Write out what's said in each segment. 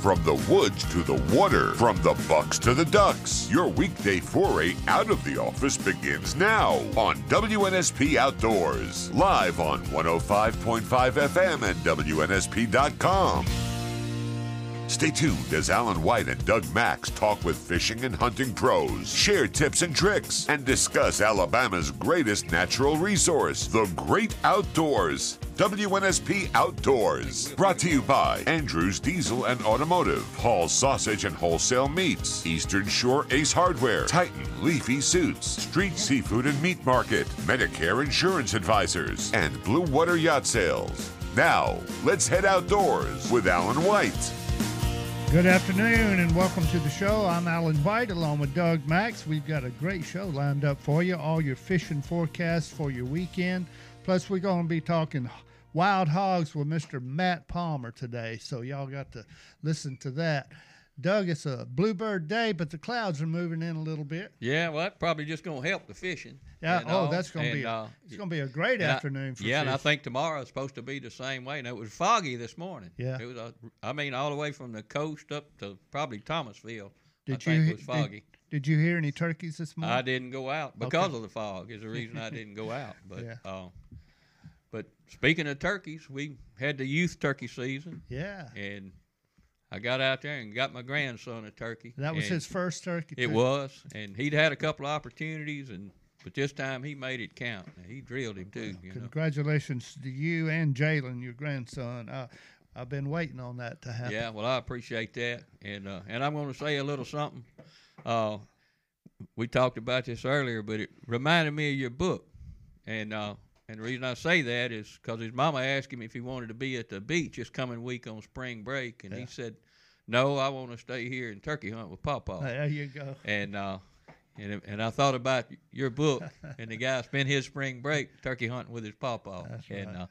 From the woods to the water, from the bucks to the ducks, your weekday foray out of the office begins now on WNSP Outdoors, live on 105.5 FM and WNSP.com. Stay tuned as Alan White and Doug Max talk with fishing and hunting pros, share tips and tricks, and discuss Alabama's greatest natural resource, the great outdoors. WNSP Outdoors. Brought to you by Andrews Diesel and Automotive, Hall's Sausage and Wholesale Meats, Eastern Shore Ace Hardware, Titan Leafy Suits, Street Seafood and Meat Market, Medicare Insurance Advisors, and Blue Water Yacht Sales. Now, let's head outdoors with Alan White. Good afternoon and welcome to the show. I'm Alan White along with Doug Max. We've got a great show lined up for you. All your fishing forecasts for your weekend. Plus, we're going to be talking wild hogs with Mr. Matt Palmer today. So, y'all got to listen to that. Doug, it's a bluebird day, but the clouds are moving in a little bit. Yeah, well, that's probably just going to help the fishing. Yeah. Oh, that's going to be. A, uh, it's going to be a great afternoon I, for. Yeah, fish. and I think tomorrow is supposed to be the same way. And it was foggy this morning. Yeah. It was. A, I mean, all the way from the coast up to probably Thomasville. Did I you? think it was foggy. Did, did, you hear any turkeys this morning? I didn't go out because okay. of the fog. Is the reason I didn't go out. But. yeah. Uh, but speaking of turkeys, we had the youth turkey season. Yeah. And I got out there and got my grandson a turkey. That was his first turkey. It too. was, and he'd had a couple of opportunities, and but this time he made it count. He drilled him too. Well, congratulations know? to you and Jalen, your grandson. Uh, I've been waiting on that to happen. Yeah, well, I appreciate that, and uh, and I'm going to say a little something. Uh, we talked about this earlier, but it reminded me of your book, and uh, and the reason I say that is because his mama asked him if he wanted to be at the beach this coming week on spring break, and yeah. he said, "No, I want to stay here and turkey hunt with Papa." There you go. And uh, and and I thought about your book, and the guy spent his spring break turkey hunting with his Papa. That's and right. uh,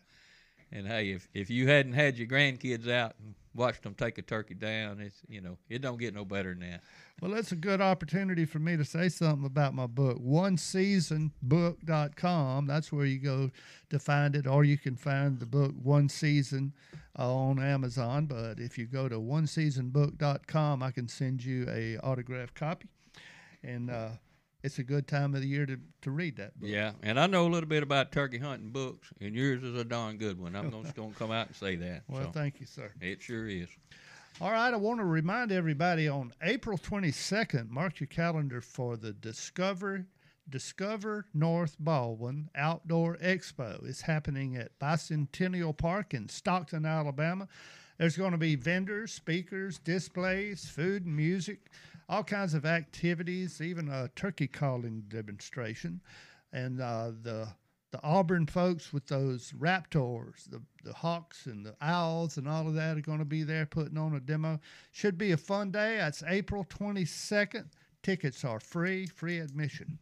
and hey, if if you hadn't had your grandkids out and watched them take a turkey down, it's you know it don't get no better than that. Well, that's a good opportunity for me to say something about my book, oneseasonbook.com. That's where you go to find it, or you can find the book One Season uh, on Amazon. But if you go to oneseasonbook.com, I can send you a autographed copy, and uh, it's a good time of the year to, to read that book. Yeah, and I know a little bit about turkey hunting books, and yours is a darn good one. I'm just going to come out and say that. Well, so. thank you, sir. It sure is. All right, I want to remind everybody on April 22nd, mark your calendar for the Discover Discover North Baldwin Outdoor Expo. It's happening at Bicentennial Park in Stockton, Alabama. There's going to be vendors, speakers, displays, food and music, all kinds of activities, even a turkey calling demonstration. And uh, the the Auburn folks with those raptors, the, the hawks and the owls and all of that are going to be there putting on a demo. Should be a fun day. That's April 22nd. Tickets are free, free admission.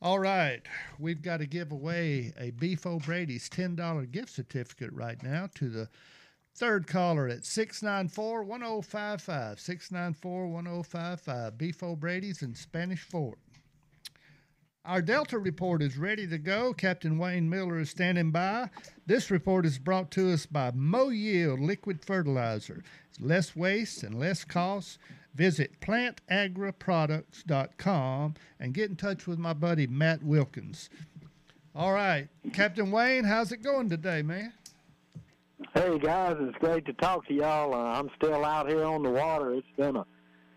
All right, we've got to give away a Beef O'Brady's $10 gift certificate right now to the third caller at 694 1055. 694 1055. Beef O'Brady's in Spanish Fort. Our Delta report is ready to go. Captain Wayne Miller is standing by. This report is brought to us by Mo Yield Liquid Fertilizer. It's less waste and less cost. Visit plantagraproducts.com and get in touch with my buddy Matt Wilkins. All right, Captain Wayne, how's it going today, man? Hey guys, it's great to talk to y'all. Uh, I'm still out here on the water. It's been a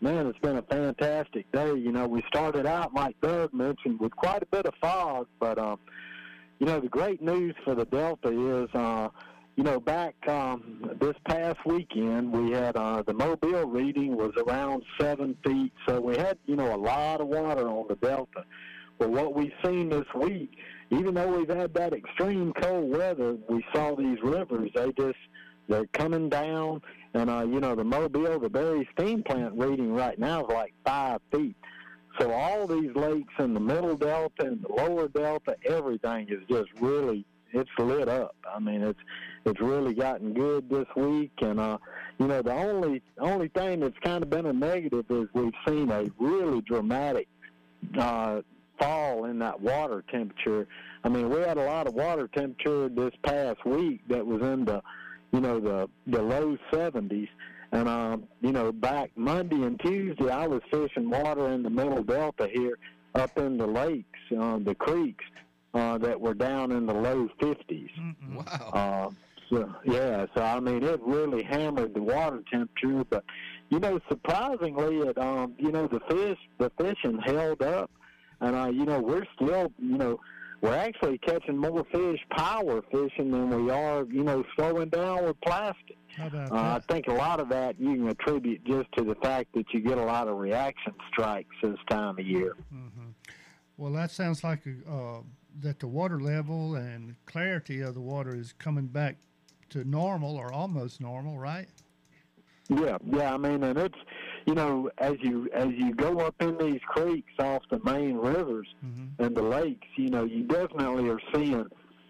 man, it's been a fantastic day. You know, we started out like Doug mentioned with quite a bit of fog, but um, you know, the great news for the Delta is, uh, you know, back um, this past weekend we had uh, the Mobile reading was around seven feet, so we had you know a lot of water on the Delta. But what we've seen this week, even though we've had that extreme cold weather, we saw these rivers. They just they're coming down, and uh, you know the Mobile, the Barry steam plant reading right now is like five feet. So all these lakes in the middle delta and the lower delta, everything is just really it's lit up. I mean, it's it's really gotten good this week, and uh, you know the only only thing that's kind of been a negative is we've seen a really dramatic uh, fall in that water temperature. I mean, we had a lot of water temperature this past week that was in the you know the the low 70s And um, you know, back Monday and Tuesday, I was fishing water in the Middle Delta here, up in the lakes, uh, the creeks uh, that were down in the low 50s. Wow. Uh, so yeah, so I mean, it really hammered the water temperature. But you know, surprisingly, it um, you know, the fish, the fishing held up, and uh, you know, we're still, you know, we're actually catching more fish power fishing than we are, you know, slowing down with plastic. Uh, I think a lot of that you can attribute just to the fact that you get a lot of reaction strikes this time of year. Well, that sounds like uh, that the water level and clarity of the water is coming back to normal or almost normal, right? Yeah, yeah. I mean, and it's you know as you as you go up in these creeks off the main rivers and the lakes, you know, you definitely are seeing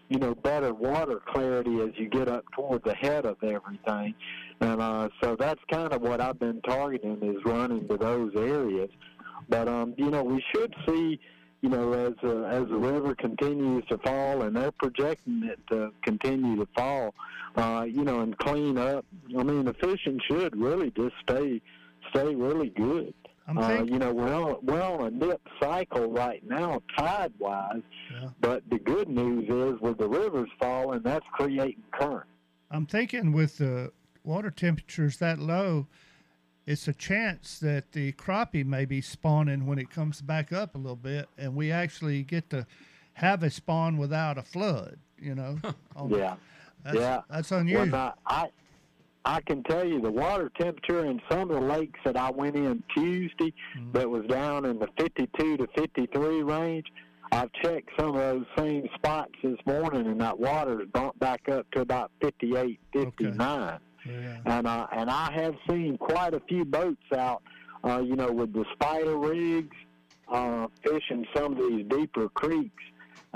you know better water clarity as you get up toward the head of everything, and uh, so that's kind of what I've been targeting is running to those areas. But um, you know, we should see. You know, as uh, as the river continues to fall, and they're projecting it to continue to fall, uh, you know, and clean up. I mean, the fishing should really just stay really good. I'm Uh, thinking. you know, we're on we're on a neap cycle right now, tide wise. Yeah. But the good news is, with the rivers falling, that's creating current. I'm thinking with the water temperatures that low, it's a chance that the crappie may be spawning when it comes back up a little bit, and we actually get to have a spawn without a flood. You know, Yeah, that's, yeah. that's Well, unusual. I I can tell you the water temperature in some of the lakes that I went in Tuesday Mm-hmm. that was down in the 52 to 53 range. I've checked some of those same spots this morning, and that water's bumped back up to about 58, 59. yeah. and uh, and I have seen quite a few boats out, uh, you know, with the spider rigs, uh, fishing some of these deeper creeks,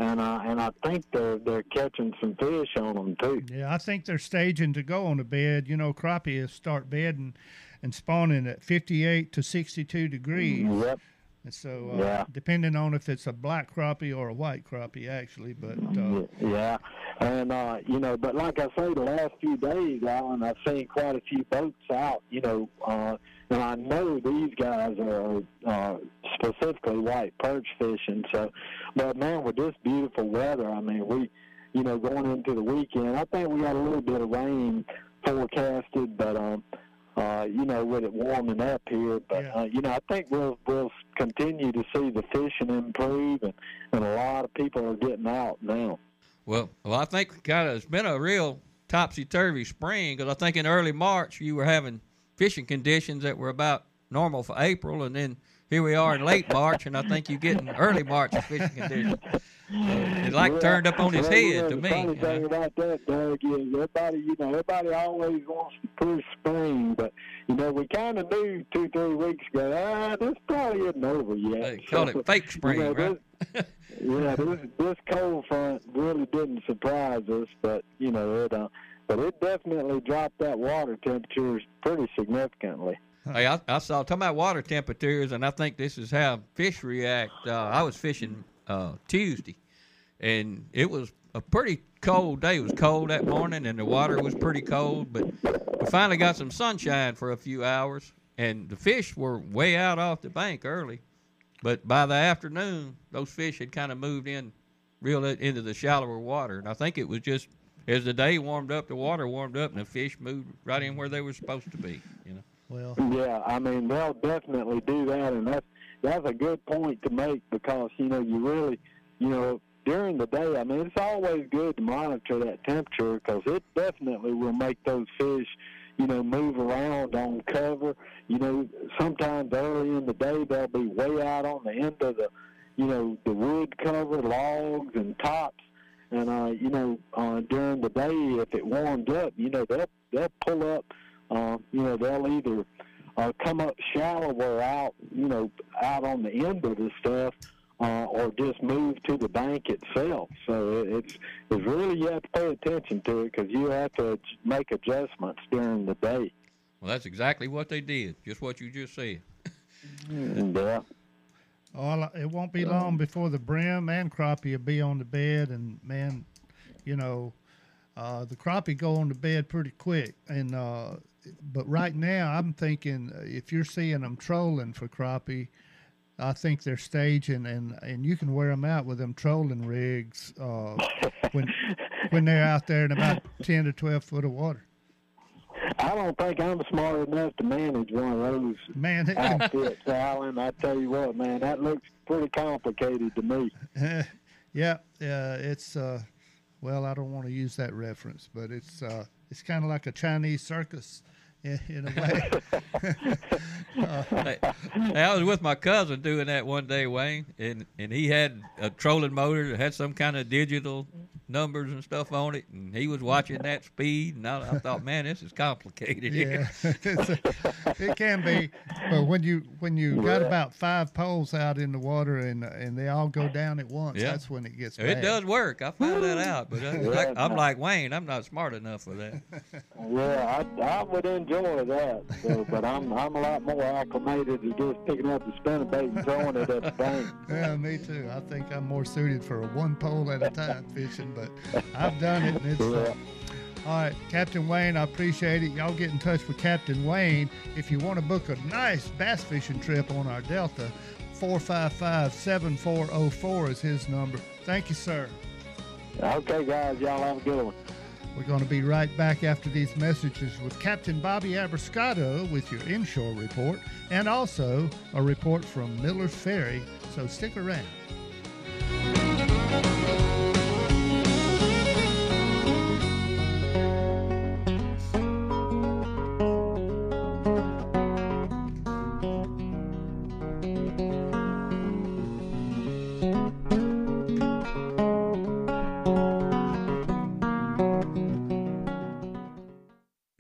and uh, and I think they're they're catching some fish on them too. Yeah, I think they're staging to go on the bed. You know, crappie is start bedding and spawning at 58 to 62 degrees. Yep. And so, uh, Yeah. depending on if it's a black crappie or a white crappie, actually. But uh, Yeah, and uh, you know, but like I say, the last few days, Alan, I've seen quite a few boats out. You know, uh, and I know these guys are uh, specifically white perch fishing. So, but man, with this beautiful weather, I mean, we, you know, going into the weekend, I think we got a little bit of rain forecasted, but um. Uh, you know, with it warming up here, but Yeah. uh, you know, I think we'll we'll continue to see the fishing improve, and, and a lot of people are getting out now. Well, well, I think kind of it's been a real topsy turvy spring because I think in early March you were having fishing conditions that were about normal for April, and then here we are in late March, and I think you're getting early March fishing conditions. It like Well, turned up on his well, you head know, to the me. Funny you know. thing about that, Doug, is everybody, you know, everybody always wants to push spring, but you know, we kind of knew two, three weeks ago, ah, this probably isn't over yet. They call it fake spring, you know, right? This, yeah, this this cold front really didn't surprise us, but you know, it, uh, but it definitely dropped that water temperatures pretty significantly. Hey, I, I saw talking about water temperatures, and I think this is how fish react. Uh, I was fishing uh, Tuesday, and it was a pretty cold day. It was cold that morning, and the water was pretty cold. But we finally got some sunshine for a few hours, and the fish were way out off the bank early. But by the afternoon, those fish had kind of moved in, real into the shallower water, and I think it was just as the day warmed up, the water warmed up, and the fish moved right in where they were supposed to be. You know. well, Yeah, I mean they'll definitely do that, and that's that's a good point to make because you know you really, you know, during the day. I mean it's always good to monitor that temperature because it definitely will make those fish, you know, move around on cover. You know, sometimes early in the day they'll be way out on the end of the, you know, the wood cover, logs and tops. And uh, you know, uh, during the day, if it warmed up, you know they'll they'll pull up uh, you know, they'll either uh, come up shallower out, you know, out on the end of the stuff, uh, or just move to the bank itself. So it- it's it's really you have to pay attention to it because you have to make adjustments during the day. Well, that's exactly what they did. Just what you just said. Yeah. All, it won't be long before the brim and crappie will be on the bed, and man, you know, uh, the crappie go on to bed pretty quick. And uh, but right now, I'm thinking uh, if you're seeing them trolling for crappie, I think they're staging, and and you can wear them out with them trolling rigs uh, when when they're out there in about ten to twelve foot of water. I don't think I'm smart enough to manage one of those Man, it- outfits, Alan. I tell you what, man, that looks pretty complicated to me. yeah, yeah, it's uh, well, I don't want to use that reference, but it's uh, it's kind of like a Chinese circus in, in a way. Uh, hey, hey, I was with my cousin doing that one day, Wayne, and and he had a trolling motor that had some kind of digital numbers and stuff on it, and he was watching that speed, and I, I thought, man, this is complicated. yeah, here. It can be, but when you when you got about five poles out in the water and and they all go down at once, Yeah. that's when it gets It bad. does work. I found that out, but I, Yeah. like, I'm like Wayne. I'm not smart enough for that. Yeah, I, I would enjoy that, so, but I'm I'm a lot more acclimated to just picking up the spinnerbait and throwing it at the bank. Yeah, me too. I think I'm more suited for a one pole at a time fishing, but I've done it. And it's uh, all right, Captain Wayne. I appreciate it. Y'all get in touch with Captain Wayne if you want to book a nice bass fishing trip on our Delta. 455-7404 is his number. Thank you, sir. Okay, guys, y'all have a good one. We're going to be right back after these messages with Captain Bobby Abruscato with your inshore report and also a report from Miller's Ferry. So stick around.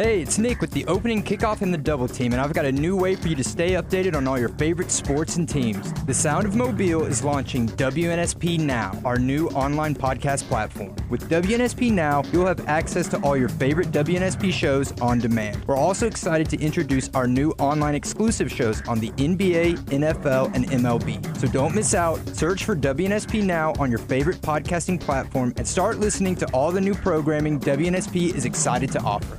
Hey, it's Nick with the opening kickoff and the double team, and I've got a new way for you to stay updated on all your favorite sports and teams. The Sound of Mobile is launching WNSP Now, our new online podcast platform. With WNSP Now, you'll have access to all your favorite WNSP shows on demand. We're also excited to introduce our new online exclusive shows on the NBA, NFL, and MLB. So don't miss out. Search for WNSP Now on your favorite podcasting platform and start listening to all the new programming WNSP is excited to offer.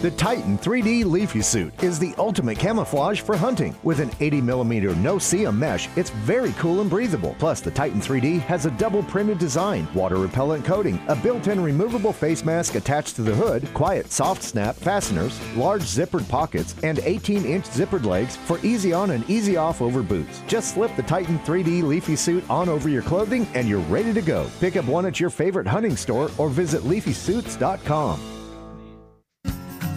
The Titan 3D Leafy Suit is the ultimate camouflage for hunting. With an 80mm no-see mesh, it's very cool and breathable. Plus, the Titan 3D has a double printed design, water repellent coating, a built-in removable face mask attached to the hood, quiet soft snap fasteners, large zippered pockets, and 18-inch zippered legs for easy on and easy off over boots. Just slip the Titan 3D Leafy Suit on over your clothing and you're ready to go. Pick up one at your favorite hunting store or visit leafysuits.com.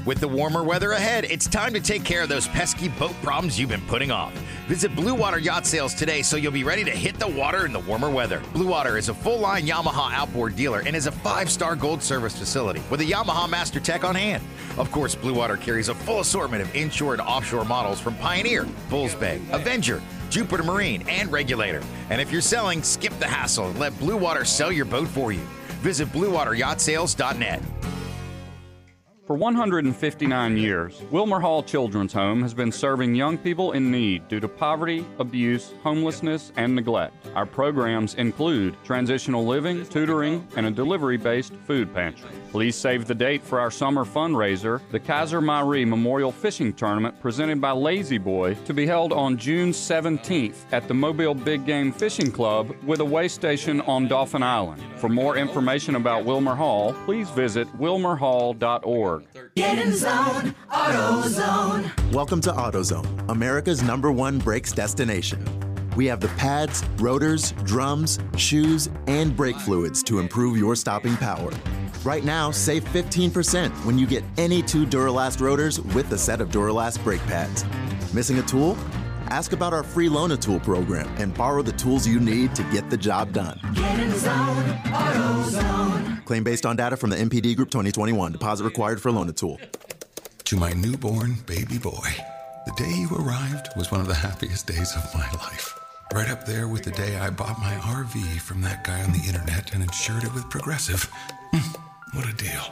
With the warmer weather ahead, it's time to take care of those pesky boat problems you've been putting off. Visit Blue Water Yacht Sales today so you'll be ready to hit the water in the warmer weather. Blue Water is a full line Yamaha outboard dealer and is a five star gold service facility with a Yamaha Master Tech on hand. Of course, Blue Water carries a full assortment of inshore and offshore models from Pioneer, Bulls Bay, Avenger, Jupiter Marine, and Regulator. And if you're selling, skip the hassle and let Blue Water sell your boat for you. Visit BlueWaterYachtSales.net. For 159 years, Wilmer Hall Children's Home has been serving young people in need due to poverty, abuse, homelessness, and neglect. Our programs include transitional living, tutoring, and a delivery based food pantry. Please save the date for our summer fundraiser, the Kaiser Marie Memorial Fishing Tournament presented by Lazy Boy, to be held on June 17th at the Mobile Big Game Fishing Club with a way station on Dauphin Island. For more information about Wilmer Hall, please visit wilmerhall.org. Get in zone, AutoZone. Welcome to AutoZone, America's number one brakes destination. We have the pads, rotors, drums, shoes, and brake fluids to improve your stopping power. Right now, save 15% when you get any two Duralast rotors with a set of Duralast brake pads. Missing a tool? Ask about our free Loan a Tool program and borrow the tools you need to get the job done. Get in zone, AutoZone. Claim based on data from the NPD Group 2021. Deposit required for Loan Tool. To my newborn baby boy, the day you arrived was one of the happiest days of my life. Right up there with the day I bought my RV from that guy on the internet and insured it with Progressive. Hmm, what a deal.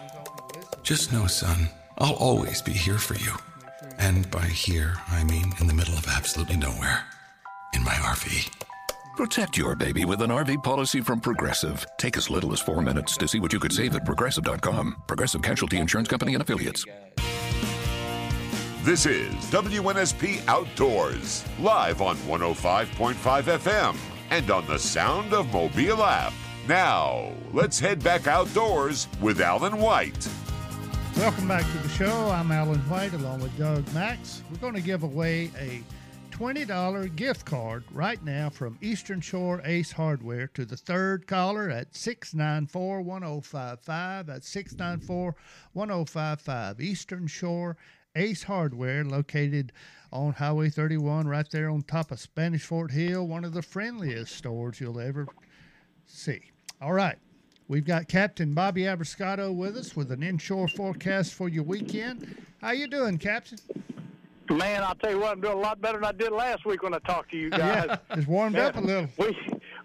Just know, son, I'll always be here for you. And by here, I mean in the middle of absolutely nowhere. In my RV. Protect your baby with an RV policy from Progressive. Take as little as four minutes to see what you could save at progressive.com. Progressive Casualty Insurance Company and Affiliates. This is WNSP Outdoors, live on 105.5 FM and on the Sound of Mobile app. Now, let's head back outdoors with Alan White. Welcome back to the show. I'm Alan White along with Doug Max. We're going to give away a $20 gift card right now from Eastern Shore Ace Hardware to the third caller at 694 1055. That's 694 1055. Eastern Shore Ace Hardware, located on Highway 31, right there on top of Spanish Fort Hill, one of the friendliest stores you'll ever see. All right. We've got Captain Bobby Abruscato with us with an inshore forecast for your weekend. How you doing, Captain? Man, I'll tell you what, I'm doing a lot better than I did last week when I talked to you guys. yeah, it's warmed up a little. We,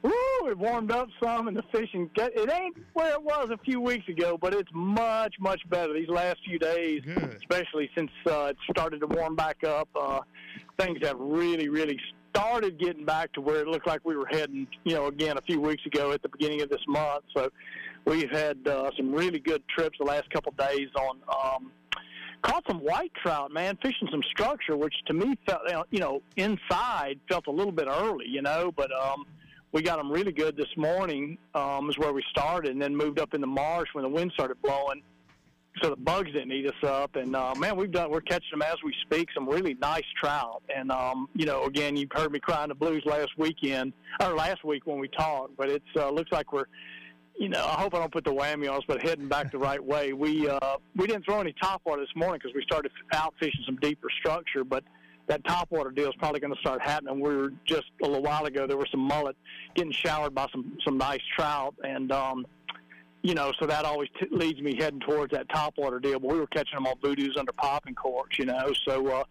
woo, it warmed up some, and the fishing, get- it ain't where it was a few weeks ago, but it's much, much better these last few days, especially since uh, it started to warm back up. Uh, things have really, really started getting back to where it looked like we were heading, you know, again a few weeks ago at the beginning of this month. So we've had uh, some really good trips the last couple days on. Um, caught some white trout, man, fishing some structure, which to me felt, you know, inside felt a little bit early, you know, but um, we got them really good this morning. Um, is where we started, and then moved up in the marsh when the wind started blowing, so the bugs didn't eat us up. And uh, man, we've done, we're catching them as we speak. Some really nice trout, and um, you know, again, you've heard me crying the blues last weekend or last week when we talked, but it uh, looks like we're you know, I hope I don't put the whammy on us, but heading back the right way. We uh, we didn't throw any top water this morning because we started out fishing some deeper structure, but that top water deal is probably going to start happening. We were just a little while ago. There were some mullet getting showered by some some nice trout, and um, you know, so that always t- leads me heading towards that top water deal. But we were catching them on boodoos under popping corks, you know. So, uh,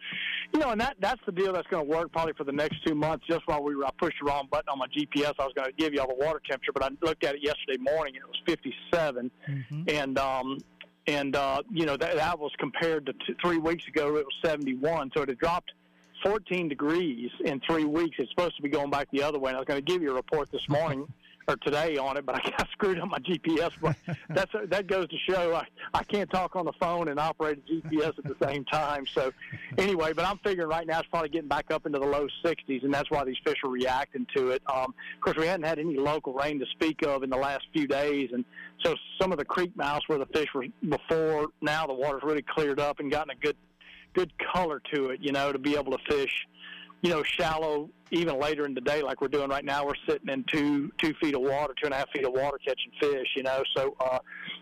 you know, and that that's the deal that's going to work probably for the next two months. Just while we were, I pushed the wrong button on my GPS. I was going to give you all the water temperature, but I looked at it yesterday morning and it was 57, and um, and uh, you know that that was compared to t- three weeks ago. It was 71, so it had dropped 14 degrees in three weeks. It's supposed to be going back the other way. And I was going to give you a report this morning or today on it, but I got screwed up my GPS. But that's that goes to show I, I can't talk on the phone and operate a GPS at the same time. So anyway, but I'm figuring right now it's probably getting back up into the low 60s, and that's why these fish are reacting to it. Um, of course, we hadn't had any local rain to speak of in the last few days, and so some of the creek mouths where the fish were before, now the water's really cleared up and gotten a good good color to it, you know, to be able to fish, you know, shallow even later in the day like we're doing right now. We're sitting in two two feet of water, two and a half feet of water catching fish, you know. So uh,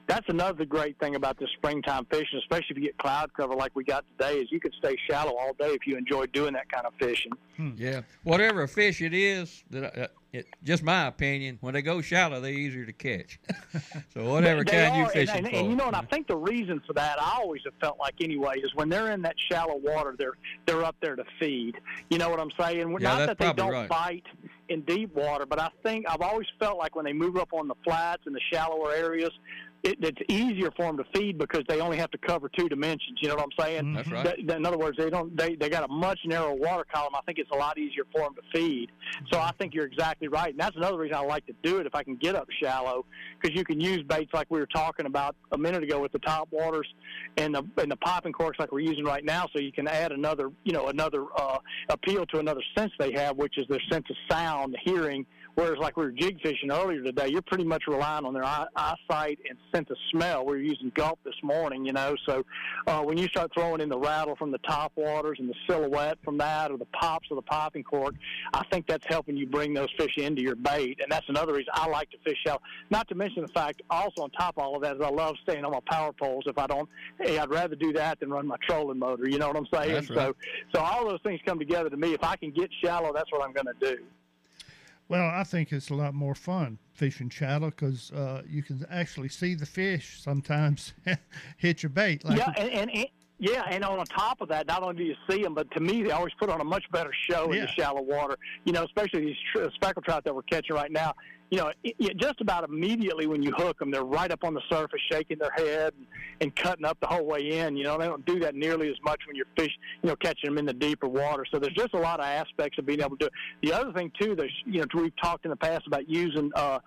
that's another great thing about this springtime fishing, especially if you get cloud cover like we got today, is you could stay shallow all day if you enjoy doing that kind of fishing. Yeah, whatever fish it is, that uh, it, just my opinion. When they go shallow, they're easier to catch. so whatever They- they kind you are, fishing and, and, for. and you know, and I think the reason for that, I always have felt like anyway, is when they're in that shallow water, they're they're up there to feed. You know what I'm saying? Yeah, Not that they don't right. bite in deep water, but I think I've always felt like when they move up on the flats and the shallower areas. It, it's easier for them to feed because they only have to cover two dimensions. You know what I'm saying? Mm-hmm. That's right. That- that- in other words, they don't. They they got a much narrower water column. I think it's a lot easier for them to feed. So I think you're exactly right, and that's another reason I like to do it if I can get up shallow, because you can use baits like we were talking about a minute ago with the top waters and the and the popping corks like we're using right now. So you can add another, you know, another uh, appeal to another sense they have, which is their sense of sound, hearing. Whereas like we were jig fishing earlier today, you're pretty much relying on their eye, eyesight and sense of smell. We were using gulp this morning, you know. So uh, when you start throwing in the rattle from the top waters and the silhouette from that, or the pops of the popping cork, I think that's helping you bring those fish into your bait. And that's another reason I like to fish shallow. Not to mention the fact, also on top of all of that, is I love staying on my power poles. If I don't, hey, I'd rather do that than run my trolling motor. You know what I'm saying? Right. So, so all those things come together to me. If I can get shallow, that's what I'm going to do. Well, I think it's a lot more fun fishing shallow because uh, you can actually see the fish sometimes hit your bait. Like yeah, and, and, and Yeah, and on top of that, not only do you see them, but to me, they always put on a much better show in the shallow water. You know, especially these tr- speckled trout that we're catching right now. You know, it, it, just about immediately when you hook them, they're right up on the surface, shaking their head and, and cutting up the whole way in. You know, they don't do that nearly as much when you're fish, you know, catching them in the deeper water. So there's just a lot of aspects of being able to do it. The other thing too, there's you know, we've talked in the past about using. uh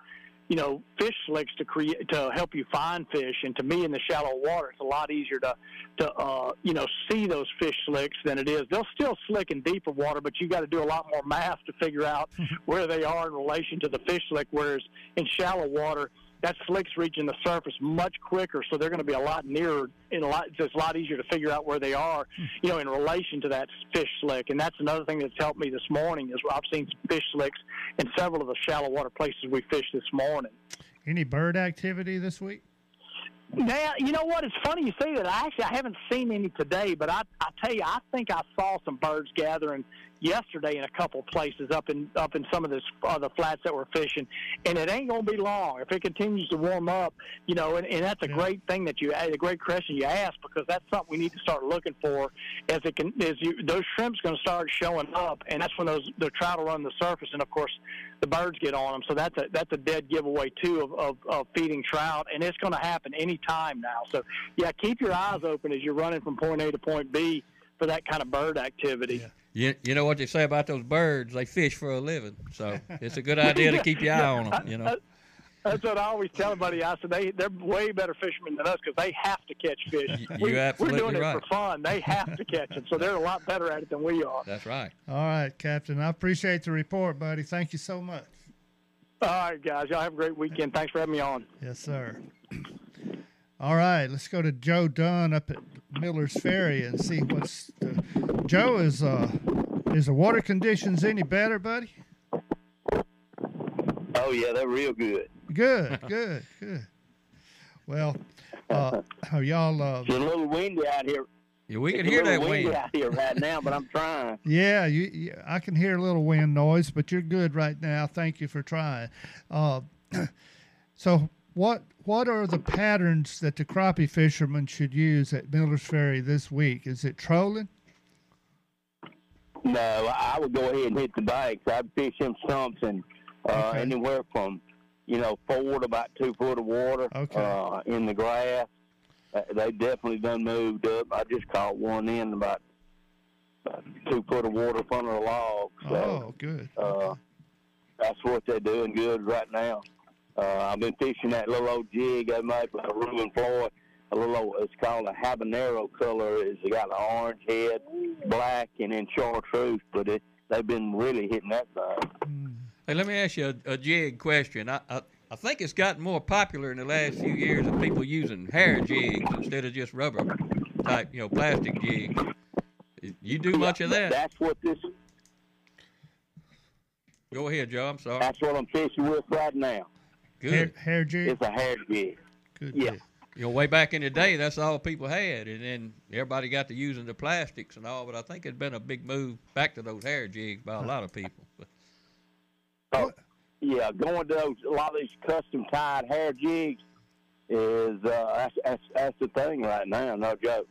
you know, fish slicks to create to help you find fish. And to me, in the shallow water, it's a lot easier to to uh, you know see those fish slicks than it is. They'll still slick in deeper water, but you got to do a lot more math to figure out where they are in relation to the fish slick. Whereas in shallow water, that slick's reaching the surface much quicker, so they're going to be a lot nearer and a lot. It's a lot easier to figure out where they are, you know, in relation to that fish slick. And that's another thing that's helped me this morning is I've seen fish slicks in several of the shallow water places we fished this morning. Any bird activity this week? Now, you know what? It's funny you say that. I actually I haven't seen any today, but I I tell you, I think I saw some birds gathering yesterday in a couple places up in up in some of uh, the flats that we're fishing, and it ain't gonna be long if it continues to warm up. You know, and, and that's a great thing that you a great question you asked because that's something we need to start looking for as it can as you those shrimp's gonna start showing up, and that's when those the trout will run the surface, and of course the birds get on them. So that's a that's a dead giveaway too of, of, of feeding trout, and it's going to happen any time now. So yeah, keep your eyes open as you're running from point A to point B for that kind of bird activity. You, you know what they say about those birds? They fish for a living, so it's a good idea to keep your eye on them. You know. That's what I always tell everybody. I said they they're way better fishermen than us because they have to catch fish. you're we, absolutely we're doing right. it for fun. They have to catch them, so they're a lot better at it than we are. That's right. All right, Captain. I appreciate the report, buddy. Thank you so much. All right, guys. Y'all have a great weekend. Thanks for having me on. Yes, sir. All right, let's go to Joe Dunn up at Miller's Ferry and see what's. The, Joe is uh is the water conditions any better, buddy? Oh yeah, they're real good. Good, good, good. Well, uh, are y'all? Uh, It's a little windy out here. Yeah, we It's can a hear little that windy wind. out here right now, but I'm trying. Yeah, you, you. I can hear a little wind noise, but you're good right now. Thank you for trying. Uh, so, what what are the patterns that the crappie fishermen should use at Miller's Ferry this week? Is it trolling? No, I would go ahead and hit the banks. I'd fish them stumps and uh, Okay. anywhere from you know four to about two foot of water Okay. uh, in the grass. Uh, they definitely done moved up. I just caught one in about, about two foot of water up under a log. So, Oh, good. Uh, that's what they're doing good right now. Uh, I've been fishing that little old jig I made by Ruben Floyd. A little old, it's called a habanero color. It's got an orange head, black, and then chartreuse. But it, they've been really hitting that thing. Hey, let me ask you a, a jig question. I, I I think it's gotten more popular in the last few years of people using hair jigs instead of just rubber type, you know, plastic jigs. You do much of that? That's what this. Go ahead, Joe. I'm sorry. That's what I'm fishing with right now. Good. Hair, hair jig. It's a hair jig. Good. Yeah. You know, way back in the day, that's all people had, and then everybody got to using the plastics and all. But I think it's been a big move back to those hair jigs by a lot of people. But Oh, yeah, going to those, a lot of these custom tied hair jigs is uh, that's, that's that's the thing right now. No joke.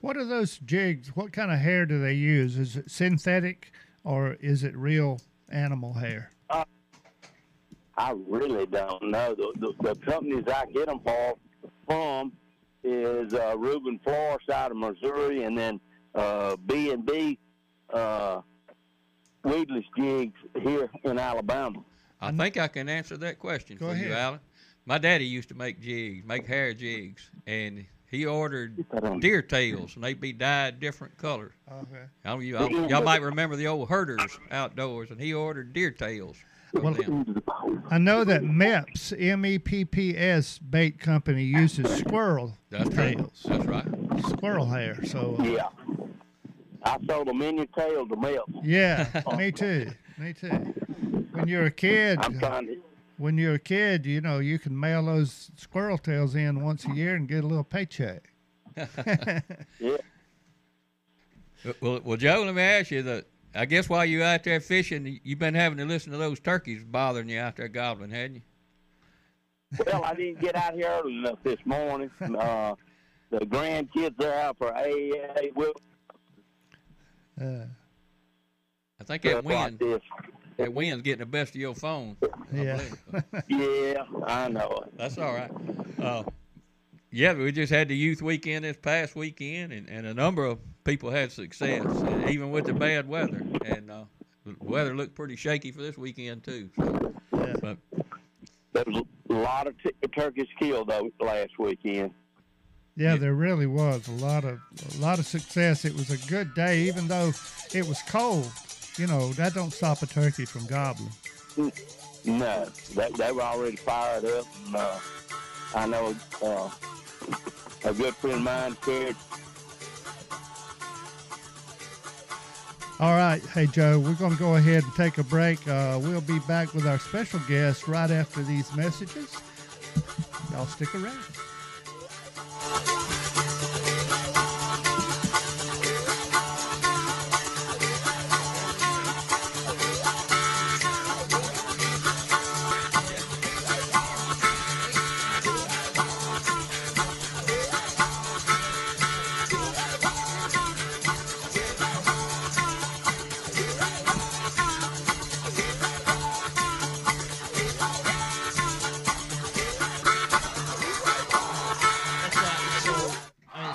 What are those jigs? What kind of hair do they use? Is it synthetic or is it real animal hair? I really don't know. The, the, the companies I get them for, from is uh, Reuben Florist out of Missouri, and then uh, B and B uh, weedless jigs here in Alabama. I think I can answer that question Go for you, ahead. Alan. My daddy used to make jigs, make hair jigs, and he ordered deer tails, and they'd be dyed different colors. Okay. I don't, you, I y'all might remember the old Herter's outdoors, and he ordered deer tails. From Well. I know that Mepps, M E P P S bait company uses squirrel That's true. tails, That's right. squirrel hair. So uh, Yeah. I sold a minion tail to milk. yeah, me too, me too. When you're a kid, I'm trying to. when you're a kid, you know you can mail those squirrel tails in once a year and get a little paycheck. Yeah. Well, well, Joe, let me ask you that. I guess while you're out there fishing, you've been having to listen to those turkeys bothering you out there gobbling, hadn't you? Well, I didn't get out here early enough this morning. Uh, the grandkids are out for AA. Will Uh, I think that like wind, this. that wind's getting the best of your phone. I Yeah. believe. yeah, I know it. That's all right. Uh, yeah, we just had the youth weekend this past weekend, and, and a number of people had success, even with the bad weather. And uh, the weather looked pretty shaky for this weekend too. So, but There was a lot of t- turkeys killed though last weekend. yeah, there really was a lot of a lot of success. It was a good day, even though it was cold. You know that don't stop a turkey from gobbling. No, they, they were already fired up. And, uh, I know uh, a good friend of mine carried All right, hey Joe, we're going to go ahead and take a break. Uh, we'll be back with our special guest right after these messages. Y'all stick around.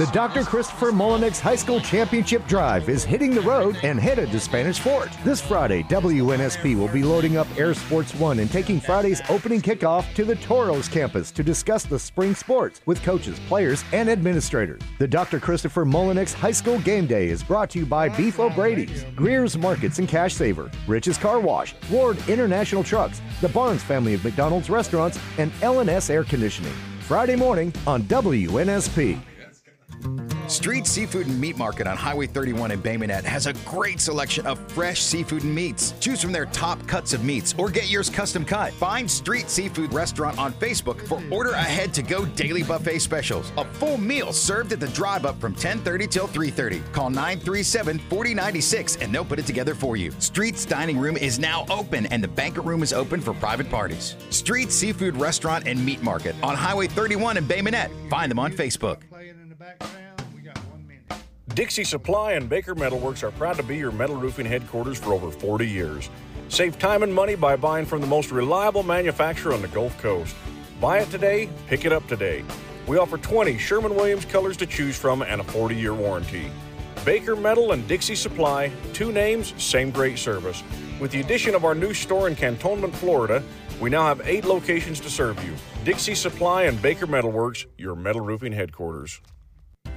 The Dr. Christopher Mullenix High School Championship Drive is hitting the road and headed to Spanish Fort. This Friday, WNSP will be loading up Air Sports One and taking Friday's opening kickoff to the Toros campus to discuss the spring sports with coaches, players, and administrators. The Dr. Christopher Mullenix High School Game Day is brought to you by Beef O'Brady's, Greer's Markets and Cash Saver, Rich's Car Wash, Ward International Trucks, the Barnes family of McDonald's restaurants, and L&S Air Conditioning. Friday morning on WNSP. Street Seafood and Meat Market on Highway 31 in Bay Minette has a great selection of fresh seafood and meats. Choose from their top cuts of meats or get yours custom cut. Find Street Seafood Restaurant on Facebook for order ahead to go daily buffet specials. A full meal served at the drive up from 10:30 till 3:30. Call 937-4096 and they'll put it together for you. Street's dining room is now open and the banquet room is open for private parties. Street Seafood Restaurant and Meat Market on Highway 31 in Bay Minette. Find them on Facebook. Dixie Supply and Baker Metalworks are proud to be your metal roofing headquarters for over 40 years. Save time and money by buying from the most reliable manufacturer on the Gulf Coast. Buy it today, pick it up today. We offer 20 Sherwin Williams colors to choose from and a 40 year warranty. Baker Metal and Dixie Supply, two names, same great service. With the addition of our new store in Cantonment, Florida, we now have eight locations to serve you. Dixie Supply and Baker Metalworks, your metal roofing headquarters.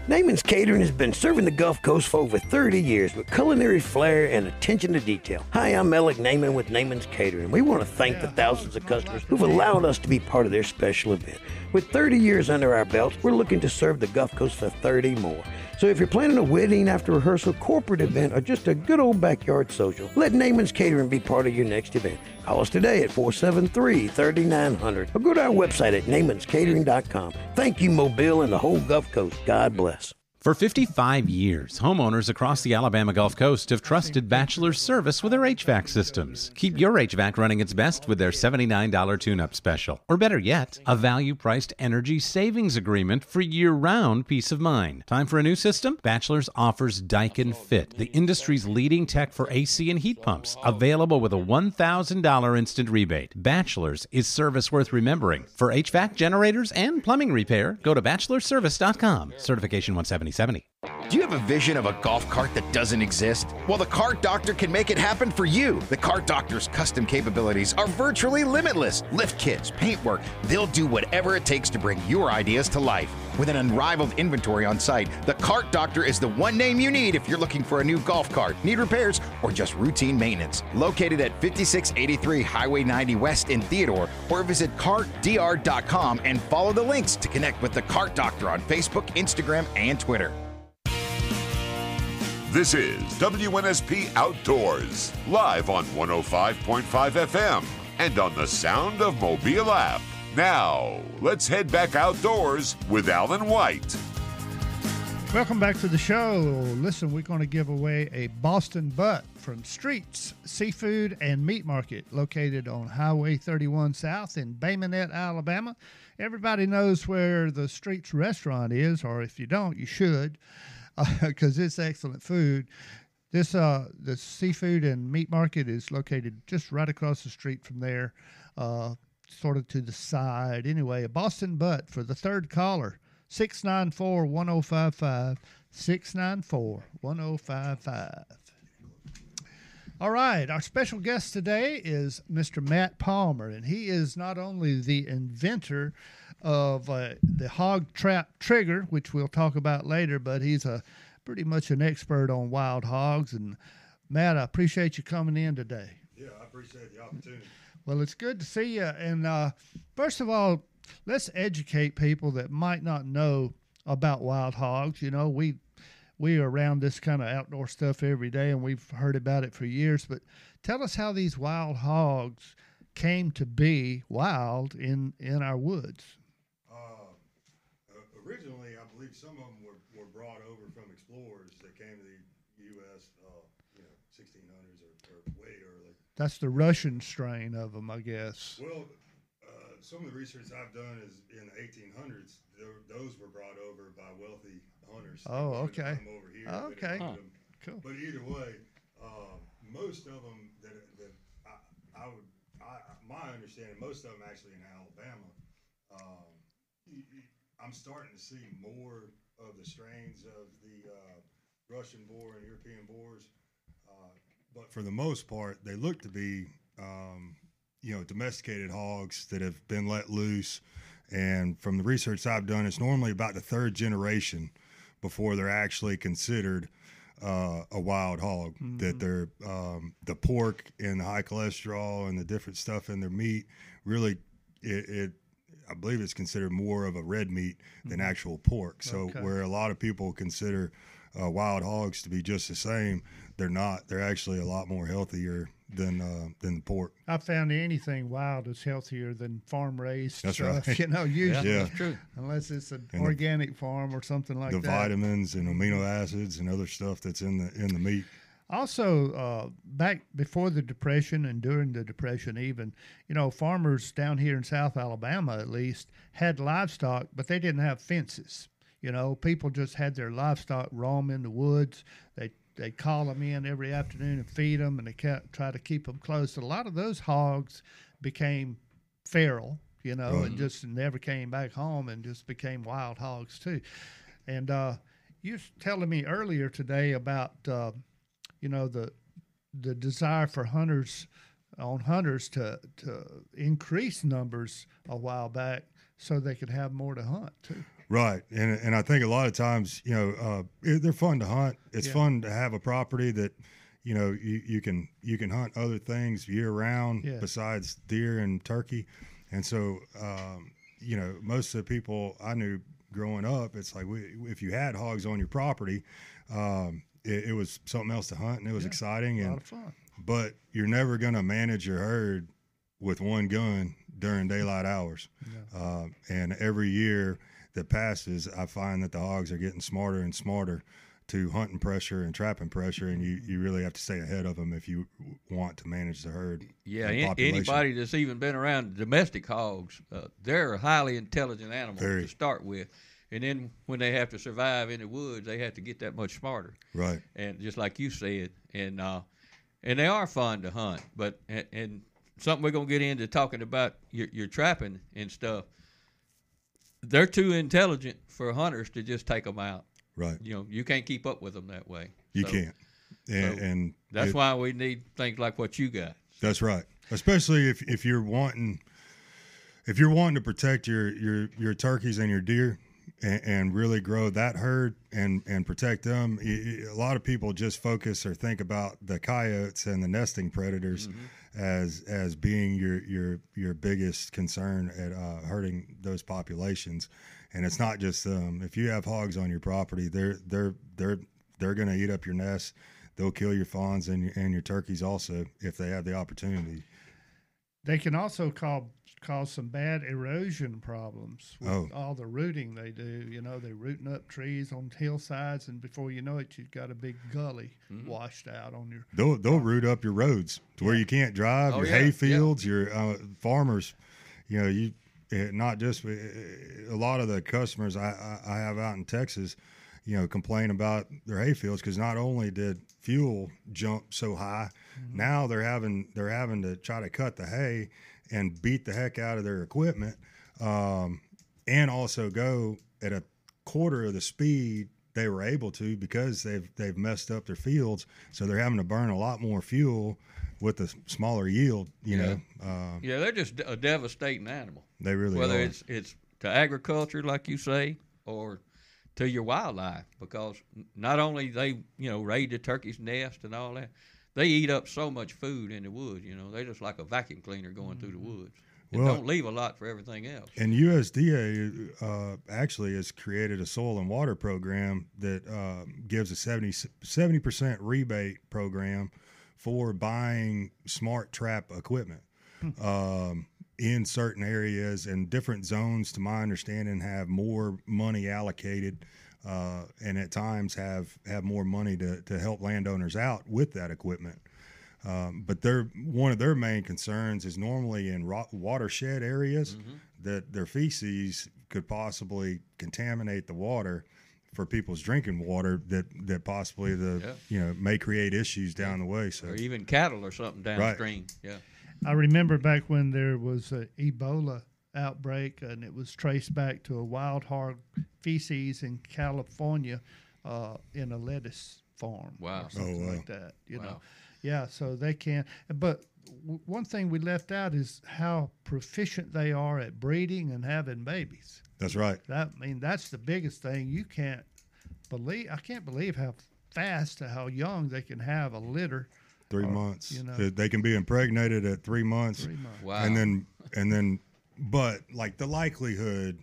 Naman's Catering has been serving the Gulf Coast for over 30 years with culinary flair and attention to detail. Hi, I'm Alec Naman with Naman's Catering. We want to thank the thousands of customers who've allowed us to be part of their special event. With 30 years under our belts, we're looking to serve the Gulf Coast for 30 more. So if you're planning a wedding after rehearsal, corporate event, or just a good old backyard social, let Naman's Catering be part of your next event. Call us today at 473-3900 or go to our website at namanscatering.com. Thank you, Mobile and the whole Gulf Coast. God bless. For 55 years, homeowners across the Alabama Gulf Coast have trusted Bachelor's service with their HVAC systems. Keep your HVAC running its best with their $79 tune up special. Or better yet, a value priced energy savings agreement for year round peace of mind. Time for a new system? Bachelor's offers Daikin Fit, the industry's leading tech for AC and heat pumps, available with a $1,000 instant rebate. Bachelor's is service worth remembering. For HVAC generators and plumbing repair, go to bachelorservice.com. Certification 170. Do you have a vision of a golf cart that doesn't exist? Well, the Cart Doctor can make it happen for you. The Cart Doctor's custom capabilities are virtually limitless. Lift kits, paintwork, they'll do whatever it takes to bring your ideas to life. With an unrivaled inventory on site, the Cart Doctor is the one name you need if you're looking for a new golf cart, need repairs, or just routine maintenance. Located at 5683 Highway 90 West in Theodore, or visit cartdr.com and follow the links to connect with the Cart Doctor on Facebook, Instagram, and Twitter. This is WNSP Outdoors, live on 105.5 FM and on the Sound of Mobile app. Now, let's head back outdoors with Alan White. Welcome back to the show. Listen, we're going to give away a Boston butt from Streets Seafood and Meat Market, located on Highway 31 South in Bay Minette, Alabama. Everybody knows where the Streets restaurant is, or if you don't, you should, because uh, it's excellent food. This uh, the seafood and meat market is located just right across the street from there, uh, sort of to the side. Anyway, a Boston butt for the third caller. 694 1055. 694 1055. All right, our special guest today is Mr. Matt Palmer, and he is not only the inventor of uh, the hog trap trigger, which we'll talk about later, but he's a pretty much an expert on wild hogs. And Matt, I appreciate you coming in today. Yeah, I appreciate the opportunity. Well, it's good to see you. And uh, first of all, let's educate people that might not know about wild hogs. You know, we we are around this kind of outdoor stuff every day, and we've heard about it for years. But tell us how these wild hogs came to be wild in in our woods. Uh, some of them were, were brought over from explorers that came to the U.S. Uh, you know, 1600s or, or way early. That's the Russian strain of them, I guess. Well, some of the research I've done is in the 1800s. Those were brought over by wealthy hunters. Oh, okay. over here. Okay. Huh. Cool. But either way, uh, most of them that, that I, I would, I, my understanding, most of them actually in Alabama. Um, I'm starting to see more of the strains of the uh, Russian boar and European boars, uh, but for the most part, they look to be um, you know domesticated hogs that have been let loose. And from the research i've done it's normally about the third generation before they're actually considered uh, a wild hog. Mm-hmm. that they're um, the pork and the high cholesterol and the different stuff in their meat really it, it I believe it's considered more of a red meat than mm-hmm. actual pork. So okay. where a lot of people consider uh, wild hogs to be just the same, they're not. They're actually a lot more healthier than uh, than the pork. I found anything wild is healthier than farm raised. That's stuff, right. You know, usually yeah. that's true. Unless it's an and organic the, farm or something like the that. The vitamins and amino acids and other stuff that's in the in the meat. Also, uh, back before the Depression and during the Depression, even, you know, farmers down here in South Alabama at least had livestock, but they didn't have fences. You know, people just had their livestock roam in the woods. They they call them in every afternoon and feed them, and they kept, try to keep them close. A lot of those hogs became feral, you know, right. and just never came back home and just became wild hogs too. And uh, you were telling me earlier today about, uh, you know, the the desire for hunters on hunters to to increase numbers a while back so they could have more to hunt too. Right, and and I think a lot of times, you know, uh, they're fun to hunt. It's yeah. fun to have a property that, you know, you, you can you can hunt other things year round yeah. besides deer and turkey, and so um, you know most of the people I knew growing up, it's like we, if you had hogs on your property, um, it, it, was something else to hunt, and it was yeah, exciting and fun. But you're never going to manage your herd with one gun during daylight hours, uh, and every year that passes, I find that the hogs are getting smarter and smarter to hunting pressure and trapping pressure, and you, you really have to stay ahead of them if you want to manage the herd. Yeah, anybody that's even been around domestic hogs, uh, they're a highly intelligent animal Very. to start with. And then when they have to survive in the woods, they have to get that much smarter. Right. And just like you said, and uh, and they are fun to hunt. But and, and something we're gonna get into talking about your, your trapping and stuff they're too intelligent for hunters to just take them out. Right. You know, you can't keep up with them that way. You so, can't. And, so and that's it, why we need things like what you got. That's right. Especially if, if you're wanting if you're wanting to protect your your your turkeys and your deer and, and really grow that herd and and protect them, a lot of people just focus or think about the coyotes and the nesting predators. Mm-hmm as as being your your your biggest concern at uh, hurting those populations. And it's not just um, if you have hogs on your property, they're they're they're they're going to eat up your nest. They'll kill your fawns and and your turkeys also if they have the opportunity. They can also cause caused some bad erosion problems with Oh. all the rooting they do. You know, they're rooting up trees on hillsides, and before you know it, you've got a big gully Mm-hmm. washed out on your. They'll they'll root up your roads to where you can't drive. Oh, your yeah, hay yeah. fields, your uh, farmers. You know, you eh, not just eh, a lot of the customers I, I I have out in Texas. You know, complain about their hay fields because not only did fuel jump so high, Mm-hmm. now they're having they're having to try to cut the hay and beat the heck out of their equipment, um, and also go at a quarter of the speed they were able to because they've they've messed up their fields. So they're having to burn a lot more fuel with a smaller yield. You Yeah. know, um, Yeah, they're just a devastating animal. They really whether are. it's it's to agriculture, like you say, or to your wildlife, because not only they you know raid the turkey's nest and all that, they eat up so much food in the woods. You know, they're just like a vacuum cleaner going through the woods. It Well- don't leave a lot for everything else. And USDA uh, actually has created a soil and water program that uh, gives a 70 percent rebate program for buying smart trap equipment um, in certain areas and different zones. To my understanding, have more money allocated. Uh, and at times have have more money to, to help landowners out with that equipment. Um, but their one of their main concerns is normally in ro- watershed areas that their feces could possibly contaminate the water for people's drinking water that that possibly the Yeah. you know may create issues down the way. So or even cattle or something Right. downstream. Yeah. I remember back when there was a Ebola outbreak, and it was traced back to a wild hog feces in California uh, in a lettuce farm. Wow. or something Oh, wow. like that. You know, yeah. So they can. But w- one thing we left out is how proficient they are at breeding and having babies. that's right. That I mean, that's the biggest thing. You can't believe. I can't believe how fast, how young they can have a litter. Three or, months. You know, They- They can be impregnated at three months. Three months. Wow. And then and then, but like the likelihood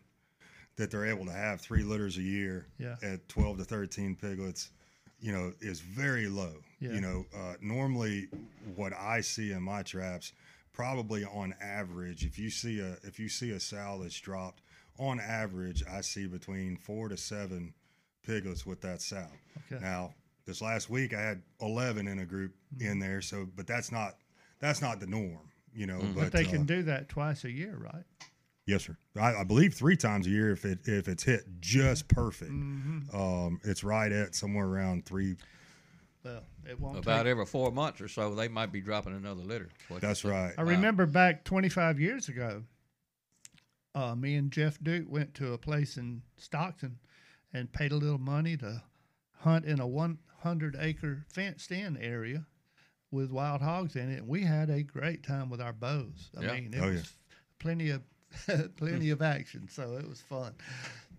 that they're able to have three litters a year Yeah. at 12 to 13 piglets, you know, is very low. Yeah. You know, uh, normally what I see in my traps, probably on average, if you see a if you see a sow that's dropped, on average, I see between four to seven piglets with that sow. Okay. Now, this last week I had 11 in a group in there, so but that's not that's not the norm, you know. but, But, they uh, can do that twice a year, right? Yes, sir. I, I believe three times a year if it if it's hit just perfect. Mm-hmm. Um, it's right at somewhere around three. Well, it won't. About take- every four months or so, they might be dropping another litter. That's right. I remember back 25 years ago, uh, me and Jeff Duke went to a place in Stockton and paid a little money to hunt in a 100 acre fenced in area with wild hogs in it. And we had a great time with our bows. I Yeah. mean, it Oh, yeah. was plenty of plenty of action, so it was fun.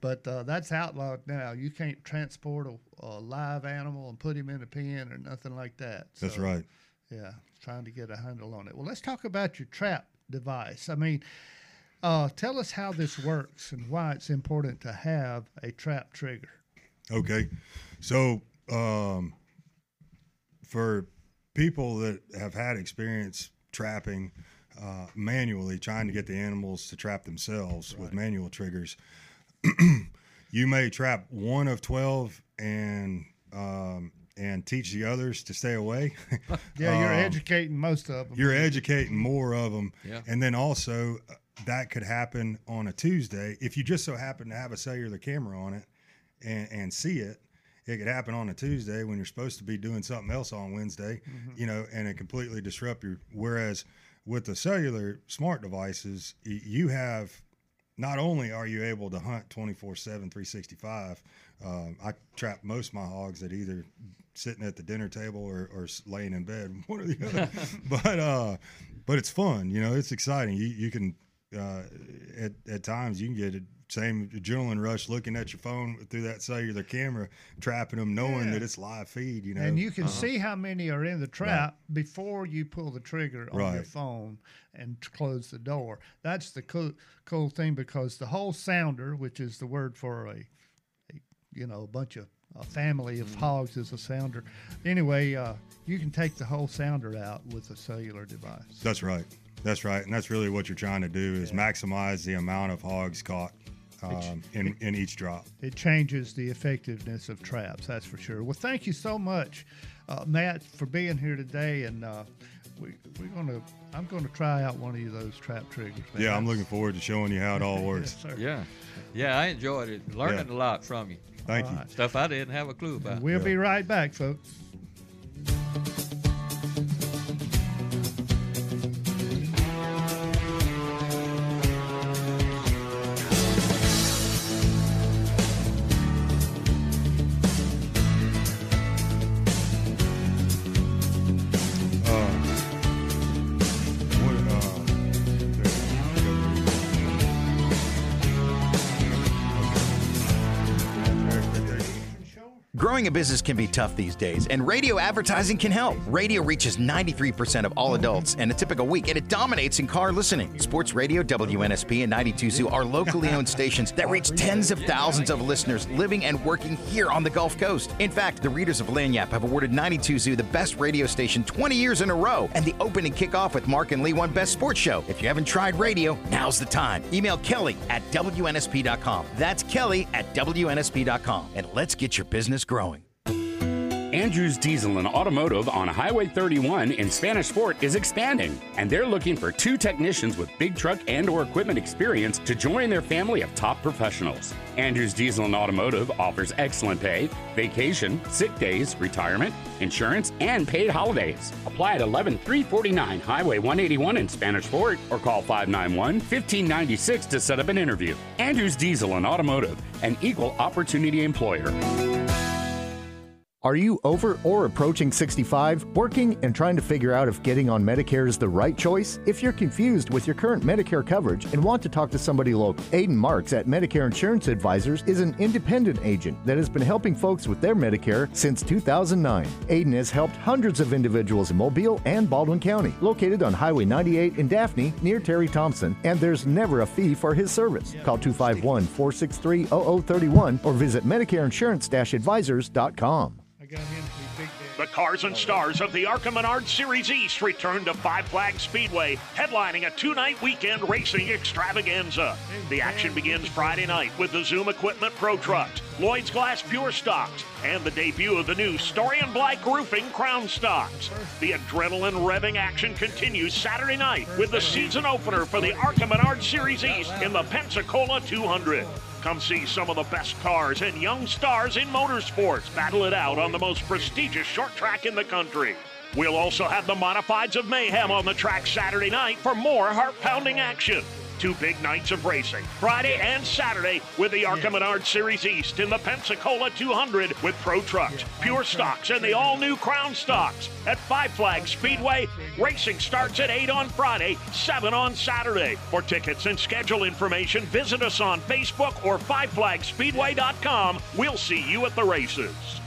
But uh, that's outlawed now. You can't transport a, a live animal and put him in a pen or nothing like that. That's right. yeah, trying to get a handle on it. Well, let's talk about your trap device. I mean, uh, tell us how this works and why it's important to have a trap trigger. Okay, so um, for people that have had experience trapping uh, manually, trying to get the animals to trap themselves with manual triggers, you may trap one of twelve and um, and teach the others to stay away. Yeah, you're Um, educating most of them. you're educating more of them Yeah. and then also uh, that could happen on a tuesday if you just so happen to have a cellular camera on it and, and see it it could happen on a tuesday when you're supposed to be doing something else on wednesday Mm-hmm. you know and it completely disrupt your whereas with the cellular smart devices you have not only are you able to hunt 24 7 365 um, i trap most of my hogs at either sitting at the dinner table or, or laying in bed one or the other. But uh but it's fun you know it's exciting. You, you can uh at, at times you can get a same adrenaline rush looking at your phone through that cellular camera trapping them knowing Yeah. that it's live feed you know And you can see how many are in the trap before you pull the trigger on your phone and t- close the door. That's the cool, cool thing because the whole sounder, which is the word for a, a you know, a bunch of a family of hogs is a sounder. Anyway, uh, you can take the whole sounder out with a cellular device. That's right. That's right, and that's really what you're trying to do is maximize the amount of hogs caught um, in in each drop. It changes the effectiveness of traps, that's for sure. Well, thank you so much, uh, Matt, for being here today, and uh, we, we're gonna. I'm going to try out one of those trap triggers. man. Yeah, I'm looking forward to showing you how it all works. Yes, sir. Yeah, yeah, I enjoyed it. Learning Yeah. a lot from you. Thank All you. right. Stuff I didn't have a clue about. We'll be right back, folks. Growing a business can be tough these days, and radio advertising can help. Radio reaches 93% of all adults in a typical week, and it dominates in car listening. Sports Radio, WNSP, and 92 ZEW are locally owned stations that reach tens of thousands of listeners living and working here on the Gulf Coast. In fact, the readers of Lagniappe have awarded 92 ZEW the best radio station 20 years in a row, and the opening kickoff with Mark and Lee won Best Sports Show. If you haven't tried radio, now's the time. Email Kelly at WNSP.com. That's Kelly at WNSP.com, and let's get your business growing. Andrews Diesel and Automotive on Highway 31 in Spanish Fort is expanding, and they're looking for two technicians with big truck and or equipment experience to join their family of top professionals. Andrews Diesel and Automotive offers excellent pay, vacation, sick days, retirement, insurance, and paid holidays. Apply at 11349 Highway 181 in Spanish Fort or call 591-1596 to set up an interview. Andrews Diesel and Automotive, an equal opportunity employer. Are you over or approaching 65, working and trying to figure out if getting on Medicare is the right choice? If you're confused with your current Medicare coverage and want to talk to somebody local, Aiden Marks at Medicare Insurance Advisors is an independent agent that has been helping folks with their Medicare since 2009. Aiden has helped hundreds of individuals in Mobile and Baldwin County, located on Highway 98 in Daphne near Terry Thompson, and there's never a fee for his service. Call 251 463 0031 or visit MedicareInsurance-Advisors.com. The cars and stars of the Arca Menard Series East return to Five Flags Speedway, headlining a two night weekend racing extravaganza. The action begins Friday night with the Zoom Equipment Pro Trucks, Lloyd's Glass Pure Stocks, and the debut of the new Story and Black Roofing Crown Stocks. The adrenaline revving action continues Saturday night with the season opener for the Arca Menard Series East in the Pensacola 200. Come see some of the best cars and young stars in motorsports battle it out on the most prestigious short track in the country. We'll also have the Modifieds of Mayhem on the track Saturday night for more heart pounding action. Two big nights of racing, Friday and Saturday, with the Arca Menard Series East in the Pensacola 200 with Pro Trucks, Pure Stocks, and the all new Crown Stocks. At Five Flags Speedway, racing starts at 8 on Friday, 7 on Saturday. For tickets and schedule information, visit us on Facebook or FiveFlagsSpeedway.com. We'll see you at the races.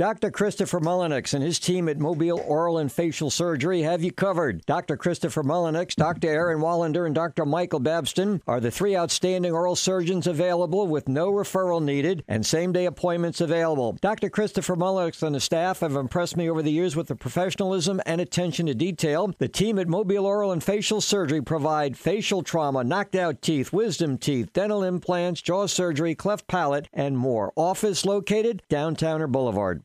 Dr. Christopher Mullenix and his team at Mobile Oral and Facial Surgery have you covered. Dr. Christopher Mullenix, Dr. Aaron Wallander, and Dr. Michael Babston are the three outstanding oral surgeons available with no referral needed and same day appointments available. Dr. Christopher Mullenix and the staff have impressed me over the years with the professionalism and attention to detail. The team at Mobile Oral and Facial Surgery provide facial trauma, knocked out teeth, wisdom teeth, dental implants, jaw surgery, cleft palate, and more. Office located downtown or Boulevard.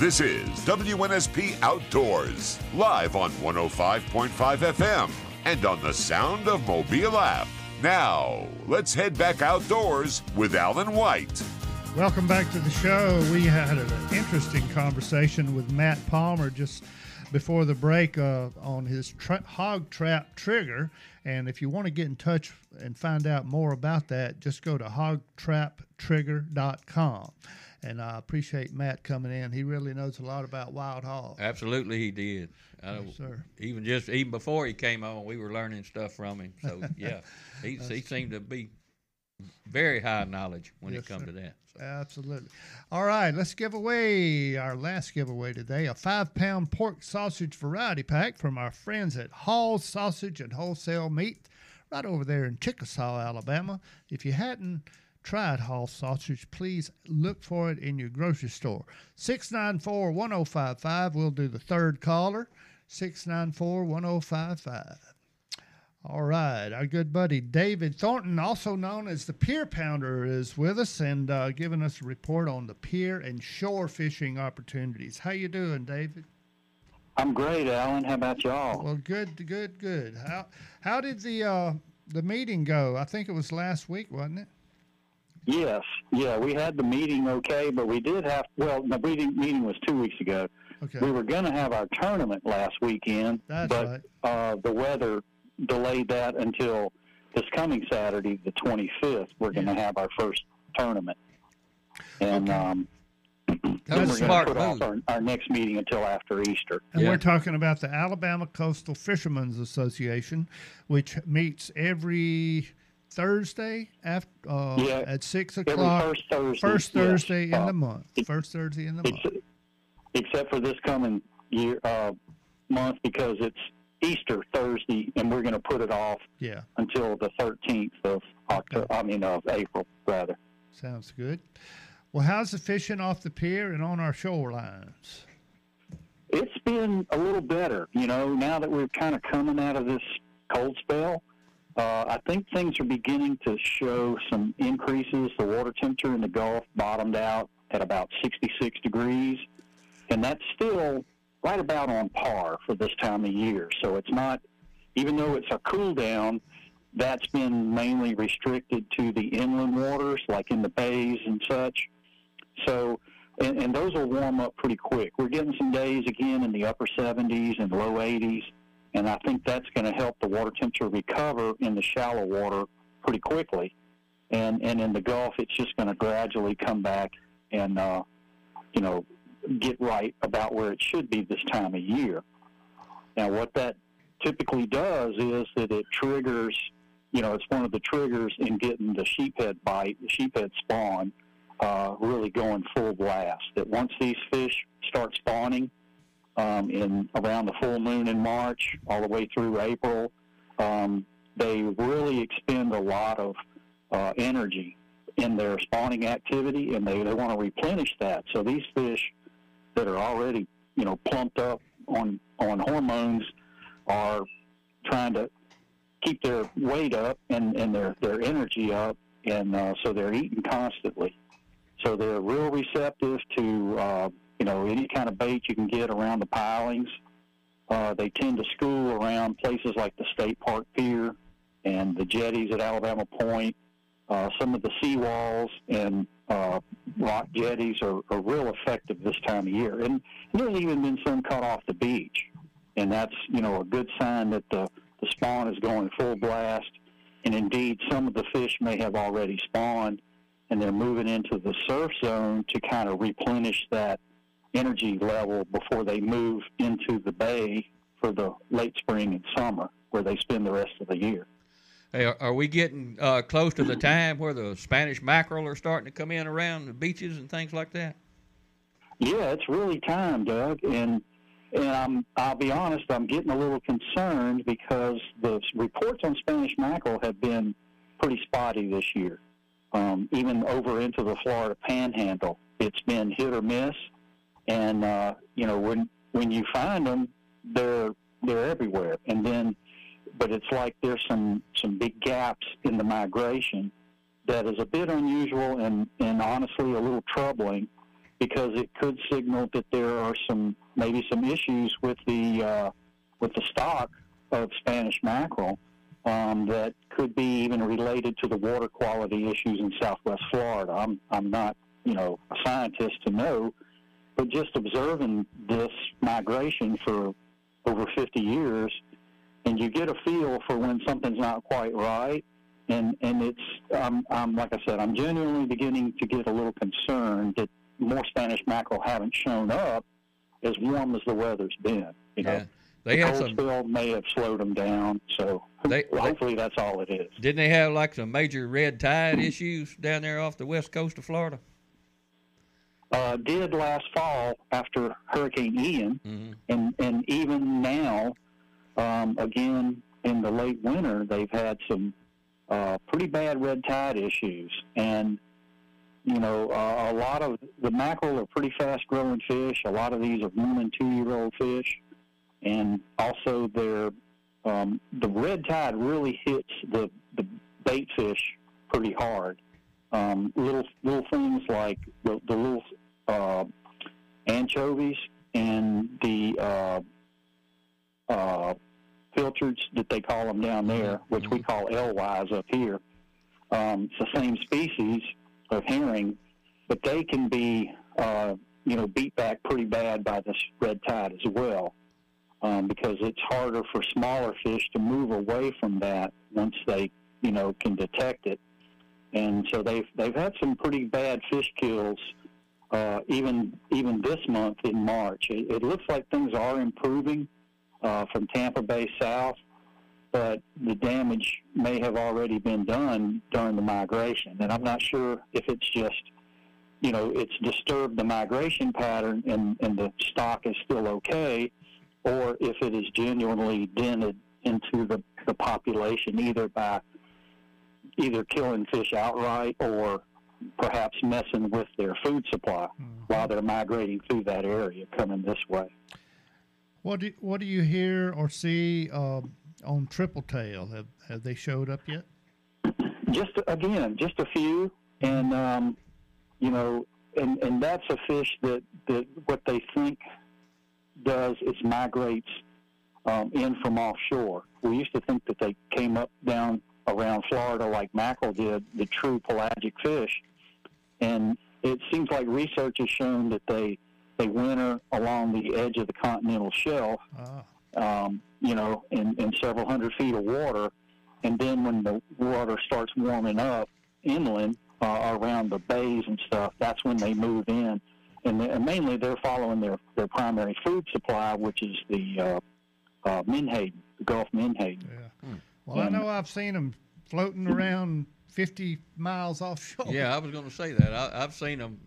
This is WNSP Outdoors, live on 105.5 FM and on the Sound of Mobile app. Now, let's head back outdoors with Alan White. Welcome back to the show. We had an interesting conversation with Matt Palmer just before the break uh, on his tra- hog trap trigger. And if you want to get in touch and find out more about that, just go to hogtraptrigger.com. And I appreciate Matt coming in. He really knows a lot about wild hogs. Absolutely, he did. I, Yes, sir. Even just even before he came on, we were learning stuff from him. So yeah, he he seemed to be very high knowledge when Yes, it comes to that. Absolutely. All right, let's give away our last giveaway today a five pound pork sausage variety pack from our friends at Hall's Sausage and Wholesale Meat right over there in Chickasaw, Alabama. If you hadn't tried Hall sausage, please look for it in your grocery store. 694 1055. We'll do the third caller. 694 1055. All right. Our good buddy David Thornton, also known as the Pier Pounder, is with us and uh, giving us a report on the pier and shore fishing opportunities. How you doing, David? I'm great, Alan. How about y'all? Well, good, good, good. How how did the uh, the meeting go? I think it was last week, wasn't it? Yes, yeah, we had the meeting okay, but we did have well, the meeting meeting was two weeks ago. Okay. We were going to have our tournament last weekend, That's but right. uh, the weather delayed that until this coming Saturday, the 25th. We're going to have our first tournament, and um, then That's we're smart going to put move. off our, our next meeting until after Easter. And we're talking about the Alabama Coastal Fishermen's Association, which meets every Thursday after uh, Yeah, at six o'clock. every first Thursday, First yes. Thursday in Uh, the month. First Thursday in the month. Except for this coming year uh, month because it's Easter Thursday, and we're going to put it off Yeah, until the 13th of October. I mean of April, rather. sounds good. Well, how's the fishing off the pier and on our shorelines? It's been a little better, you know. Now that we're kind of coming out of this cold spell, uh, I think things are beginning to show some increases. The water temperature in the Gulf bottomed out at about 66 degrees, and that's still right about on par for this time of year. So it's not, even though it's a cool down, that's been mainly restricted to the inland waters, like in the bays and such. So, and, and those will warm up pretty quick. We're getting some days again in the upper 70s and low 80s, and I think that's going to help the water temperature recover in the shallow water pretty quickly. And and in the Gulf, it's just going to gradually come back and uh, you know get right about where it should be this time of year. Now, what that typically does is that it triggers, you know, it's one of the triggers in getting the sheephead bite, the sheephead spawn, uh, really going full blast. That once these fish start spawning um, in around the full moon in March, all the way through April, um, they really expend a lot of uh, energy in their spawning activity, and they, they want to replenish that. So these fish that are already, you know, plumped up on on hormones are trying to keep their weight up and, and their, their energy up, and uh, so they're eating constantly. So they're real receptive to, uh, you know, any kind of bait you can get around the pilings. Uh, they tend to school around places like the State Park Pier and the jetties at Alabama Point. Uh, some of the seawalls and uh, rock jetties are, are real effective this time of year. And there's even been some cut off the beach. And that's, you know, a good sign that the, the spawn is going full blast. And indeed, some of the fish may have already spawned and they're moving into the surf zone to kind of replenish that energy level before they move into the bay for the late spring and summer where they spend the rest of the year. Hey, are, are we getting uh, close to the time where the Spanish mackerel are starting to come in around the beaches and things like that? Yeah, it's really time, Doug, and and I'm I'll be honest, I'm getting a little concerned because the reports on Spanish mackerel have been pretty spotty this year. Um, even over into the Florida Panhandle, it's been hit or miss, and uh, you know when when you find them, they're they're everywhere, and then but it's like there's some some big gaps in the migration that is a bit unusual and and honestly a little troubling because it could signal that there are some maybe some issues with the uh, with the stock of Spanish mackerel um, that could be even related to the water quality issues in Southwest Florida. I'm I'm not you know a scientist to know, but just observing this migration for over 50 years, and you get a feel for when something's not quite right. And and it's I'm, I'm like I said I'm genuinely beginning to get a little concerned that more Spanish mackerel haven't shown up as warm as the weather's been. You know, Yeah. They the had cold some- spell may have slowed them down. So They- hopefully that's all it is. Didn't they have like some major red tide issues down there off the west coast of Florida? Uh, did last fall after Hurricane Ian, Mm-hmm. and and even now, um, again in the late winter, they've had some uh, pretty bad red tide issues, and you know uh, a lot of the mackerel are pretty fast growing fish. A lot of these are one and two year old fish, and also their um, the red tide really hits the the bait fish pretty hard. Um, little little things like the, the little uh, anchovies and the uh, uh, pilchards that they call them down there, which we call alewives up here. Um, it's the same species of herring, but they can be, uh, you know, beat back pretty bad by this red tide as well, um, because it's harder for smaller fish to move away from that once they, you know, can detect it. And so they've they've had some pretty bad fish kills, uh, even even this month in March. It, it looks like things are improving uh, from Tampa Bay south, but the damage may have already been done during the migration. And I'm not sure if it's just, you know, it's disturbed the migration pattern and, and the stock is still okay, or if it is genuinely dented into the, the population either by either killing fish outright or perhaps messing with their food supply while they're migrating through that area coming this way. What do what do you hear or see uh, on triple tail? Have have they showed up yet? Just again, just a few, and um, you know, and and that's a fish that that what they think does is migrates um, in from offshore. We used to think that they came up down around Florida like mackerel did, the true pelagic fish, and it seems like research has shown that they they winter along the edge of the continental shelf, um, you know, in, in several hundred feet of water. And then when the water starts warming up inland uh, around the bays and stuff, that's when they move in. And, they, and mainly they're following their, their primary food supply, which is the uh, uh, menhaden, the Gulf menhaden. Well, I know I've seen them floating around 50 miles offshore. Yeah, I was going to say that. I, I've seen them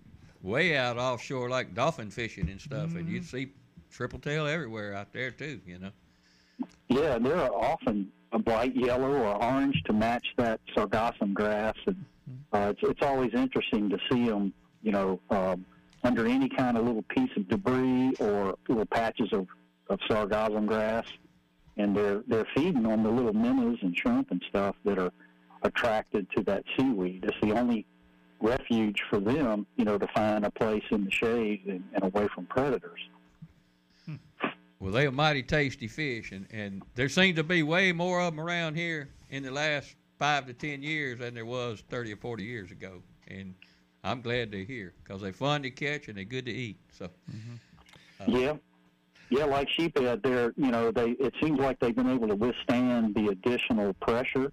way out offshore, like dolphin fishing and stuff, and you'd see triple tail everywhere out there too. You know. Yeah, they're often a bright yellow or orange to match that sargassum grass, and uh, it's it's always interesting to see them, you know, um, under any kind of little piece of debris or little patches of, of sargassum grass, and they're they're feeding on the little minnows and shrimp and stuff that are attracted to that seaweed. It's the only refuge for them, you know, to find a place in the shade and, and away from predators. Well, they're mighty tasty fish, and, and there seems to be way more of them around here in the last five to ten years than there was 30 or 40 years ago. And I'm glad they're here because they're fun to catch and they're good to eat. So, uh, Yeah, yeah, like sheephead, they're you know they it seems like they've been able to withstand the additional pressure.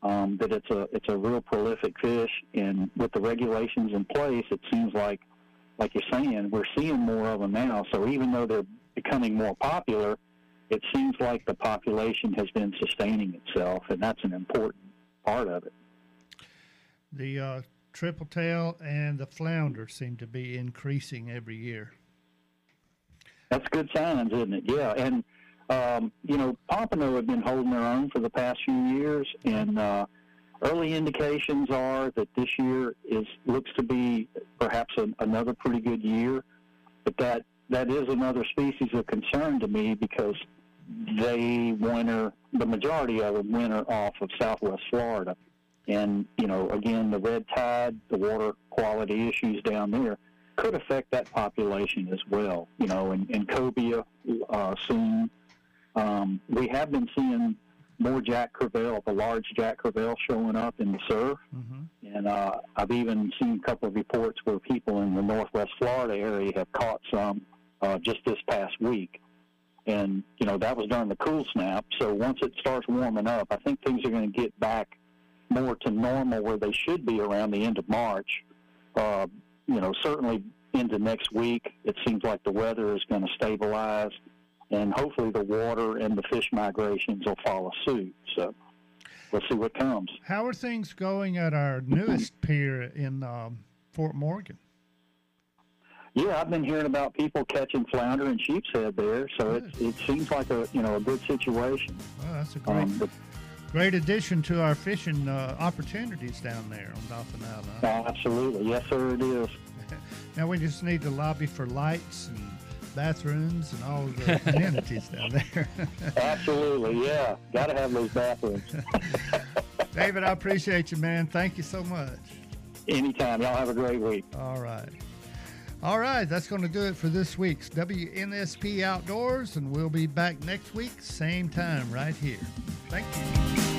Um, that it's a it's a real prolific fish, and with the regulations in place, it seems like like you're saying we're seeing more of them now. So even though they're becoming more popular, it seems like the population has been sustaining itself, and that's an important part of it. The uh, triple tail and the flounder seem to be increasing every year. That's good signs, isn't it? Yeah, and um, you know, Pompano have been holding their own for the past few years, and uh, early indications are that this year is looks to be perhaps an, another pretty good year. But that that is another species of concern to me because they winter, the majority of them winter off of Southwest Florida, and you know, again, the red tide, the water quality issues down there could affect that population as well. You know, and, and cobia uh, soon. Um, we have been seeing more Jack Crevalle, the large Jack Crevalle showing up in the surf. And uh, I've even seen a couple of reports where people in the northwest Florida area have caught some uh, just this past week. And, you know, that was during the cool snap. So once it starts warming up, I think things are going to get back more to normal where they should be around the end of March. Uh, you know, certainly into next week, it seems like the weather is going to stabilize, and hopefully the water and the fish migrations will follow suit. So we'll see what comes. How are things going at our newest pier in um, Fort Morgan? Yeah, I've been hearing about people catching flounder and sheep's head there, so it, it seems like a you know a good situation. Well, that's a great, Um, but- great addition to our fishing uh, opportunities down there on Dauphin Island. Oh, absolutely, yes, sir, it is. Now we just need to lobby for lights and bathrooms and all the amenities down there. Absolutely, yeah. Got to have those bathrooms. David, I appreciate you, man. Thank you so much. Anytime. Y'all have a great week. All right. All right, that's going to do it for this week's WNSP Outdoors, and we'll be back next week, same time, right here. Thank you.